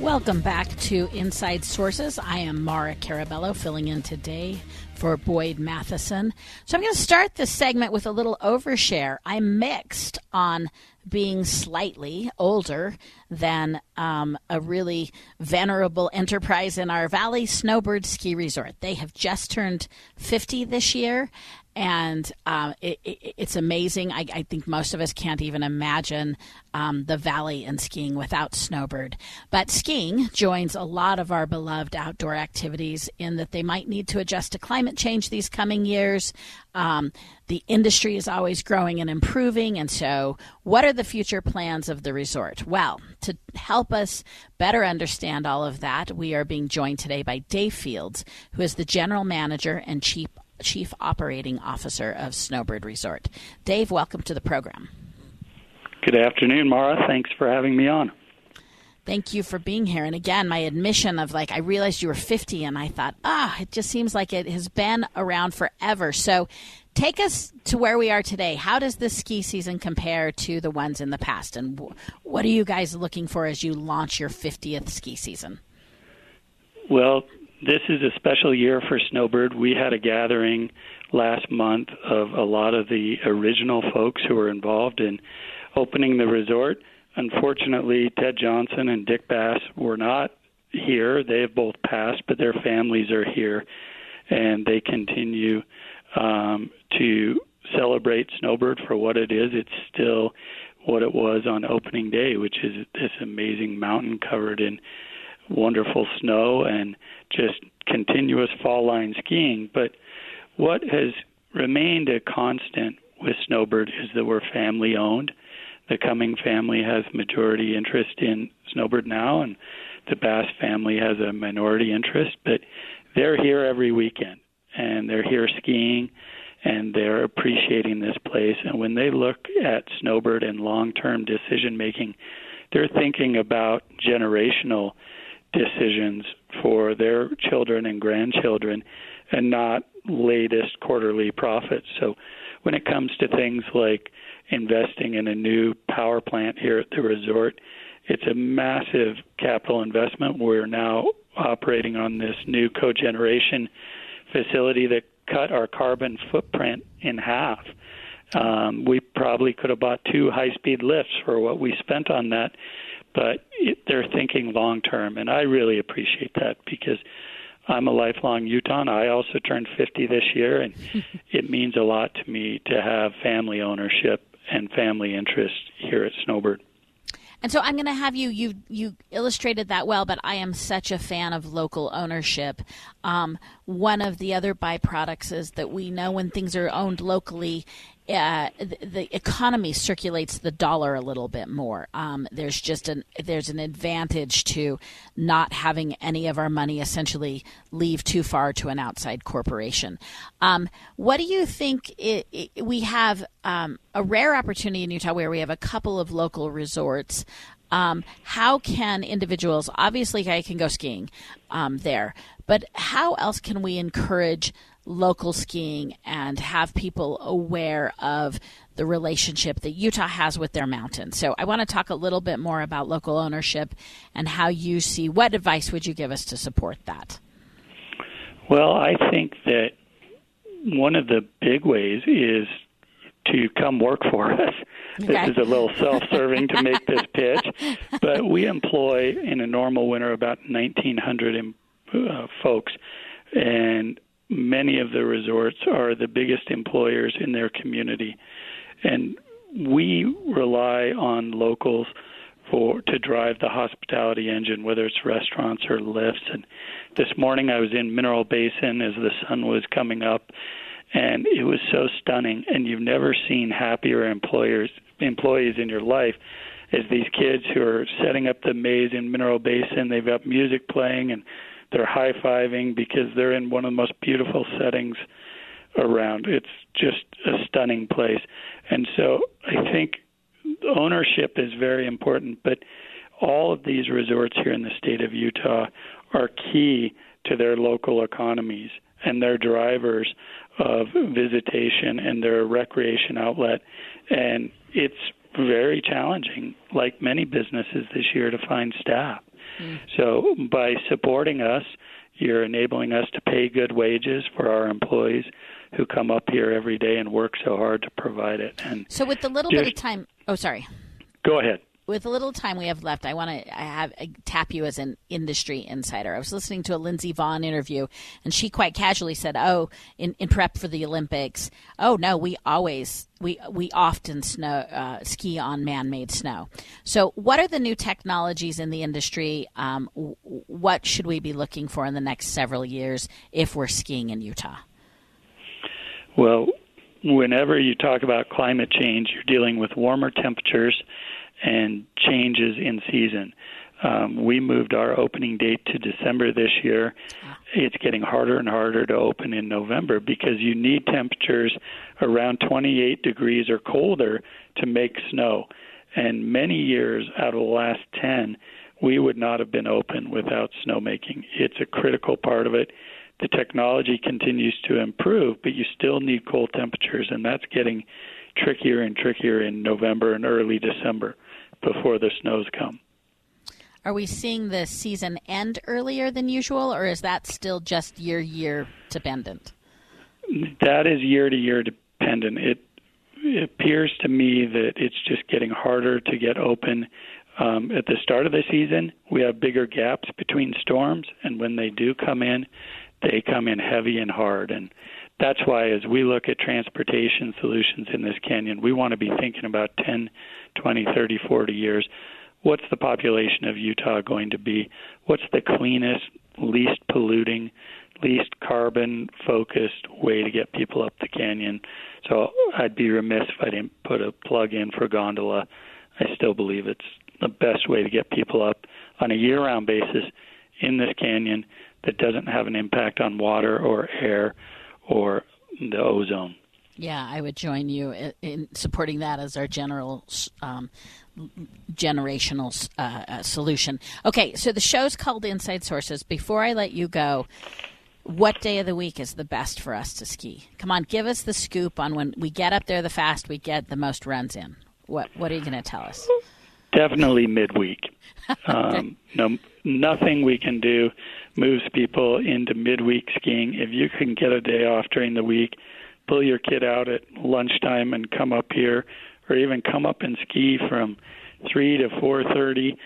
Welcome back to Inside Sources. I am Mara Carabello filling in today for Boyd Matheson. So I'm going to start this segment with a little overshare. I'm mixed on being slightly older than um, a really venerable enterprise in our Valley Snowbird Ski Resort. They have just turned 50 this year, and uh, it, it, it's amazing. I, I, think most of us can't even imagine um, the valley and skiing without Snowbird. But skiing joins a lot of our beloved outdoor activities in that they might need to adjust to climate change these coming years. Um, the industry is always growing and improving, and so what are the future plans of the resort? Well, to help us better understand all of that, we are being joined today by Dave Fields, who is the general manager and chief Chief Operating Officer of Snowbird Resort. Dave, welcome to the program. Good afternoon, Mara. Thanks for having me on. Thank you for being here. And again, my admission of like, I realized you were 50, and I thought, ah, it just seems like it has been around forever. So take us to where we are today. How does this ski season compare to the ones in the past? And what are you guys looking for as you launch your 50th ski season? Well, this is a special year for Snowbird. We had a gathering last month of a lot of the original folks who were involved in opening the resort. Unfortunately, Ted Johnson and Dick Bass were not here. They have both passed, but their families are here, and they continue um, to celebrate Snowbird for what it is. It's still what it was on opening day, which is this amazing mountain covered in wonderful snow and just continuous fall line skiing. But what has remained a constant with Snowbird is that we're family owned. The Cumming family has majority interest in Snowbird now, and the Bass family has a minority interest. But they're here every weekend, and they're here skiing, and they're appreciating this place. And when they look at Snowbird and long term decision making, they're thinking about generational decisions for their children and grandchildren and not latest quarterly profits. So when it comes to things like investing in a new power plant here at the resort, it's a massive capital investment. We're now operating on this new cogeneration facility that cut our carbon footprint in half. Um, we probably could have bought two high speed lifts for what we spent on that but it, they're thinking long term, and I really appreciate that because I'm a lifelong Utahn. I also turned 50 this year, and it means a lot to me to have family ownership and family interest here at Snowbird. And so I'm going to have you you you illustrated that well, but I am such a fan of local ownership. Um, one of the other byproducts is that we know when things are owned locally, uh, the, the, economy circulates the dollar a little bit more. Um, there's just an there's an advantage to not having any of our money essentially leave too far to an outside corporation. Um, what do you think? It, it, we have um, a rare opportunity in Utah where we have a couple of local resorts. Um, how can individuals? Obviously, I can go skiing um, there, but how else can we encourage? Local skiing and have people aware of the relationship that Utah has with their mountains. So I want to talk a little bit more about local ownership and how you see what advice would you give us to support that? Well, I think that one of the big ways is to come work for us. Okay. This is a little self-serving to make this pitch, but we employ in a normal winter about 1,900 uh, folks, and many of the resorts are the biggest employers in their community, and we rely on locals for to drive the hospitality engine, whether it's restaurants or lifts. And this morning I was in Mineral Basin as the sun was coming up, and it was so stunning. And you've never seen happier employers employees in your life as these kids who are setting up the maze in Mineral Basin. They've got music playing and they're high fiving because they're in one of the most beautiful settings around. It's just a stunning place. And so I think ownership is very important, but all of these resorts here in the state of Utah are key to their local economies and their drivers of visitation and their recreation outlet. And it's very challenging, like many businesses this year, to find staff. Mm. So by supporting us, you're enabling us to pay good wages for our employees who come up here every day and work so hard to provide it. And so, with the little bit of time, oh, sorry. Go ahead with a little time we have left, I want to I have I tap you as an industry insider. I was listening to a Lindsey Vonn interview, and she quite casually said, "Oh, in, in prep for the Olympics, oh no, we always we we often snow uh, ski on man-made snow. So, what are the new technologies in the industry? Um, what should we be looking for in the next several years if we're skiing in Utah?" Well, whenever you talk about climate change, you're dealing with warmer temperatures and changes in season. Um, we moved our opening date to December this year. It's getting harder and harder to open in November because you need temperatures around 28 degrees or colder to make snow. And many years out of the last 10, we would not have been open without snowmaking. It's a critical part of it. The technology continues to improve, but you still need cold temperatures, and that's getting trickier and trickier in November and early December before the snows come. Are we seeing the season end earlier than usual, or is that still just year year dependent? That is year to year dependent. It, it appears to me that it's just getting harder to get open. Um, at the start of the season, we have bigger gaps between storms, and when they do come in, they come in heavy and hard. And that's why, as we look at transportation solutions in this canyon, we want to be thinking about 10 20, 30, 40 years, what's the population of Utah going to be? What's the cleanest, least polluting, least carbon focused way to get people up the canyon? So I'd be remiss if I didn't put a plug in for gondola. I still believe it's the best way to get people up on a year round basis in this canyon that doesn't have an impact on water or air or the ozone. Yeah, I would join you in supporting that as our general um, generational uh, uh, solution. Okay, so the show's called Inside Sources. Before I let you go, what day of the week is the best for us to ski? Come on, give us the scoop on when we get up there the fast we get the most runs in. What What are you going to tell us? Definitely midweek. um, no, nothing we can do moves people into midweek skiing. If you can get a day off during the week pull your kid out at lunchtime and come up here, or even come up and ski from three to four thirty,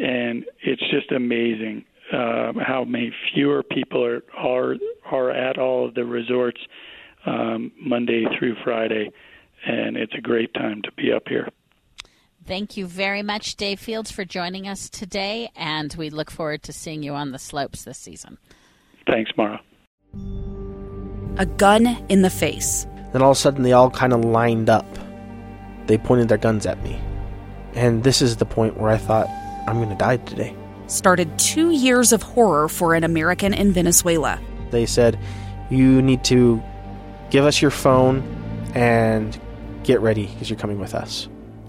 and it's just amazing uh, how many fewer people are are are at all of the resorts um, Monday through Friday, and it's a great time to be up here. Thank you very much, Dave Fields, for joining us today, and we look forward to seeing you on the slopes this season. Thanks, Mara a gun in the face. Then all of a sudden, they all kind of lined up. They pointed their guns at me. And this is the point where I thought, I'm going to die today. Started two years of horror for an American in Venezuela. They said, You need to give us your phone and get ready because you're coming with us.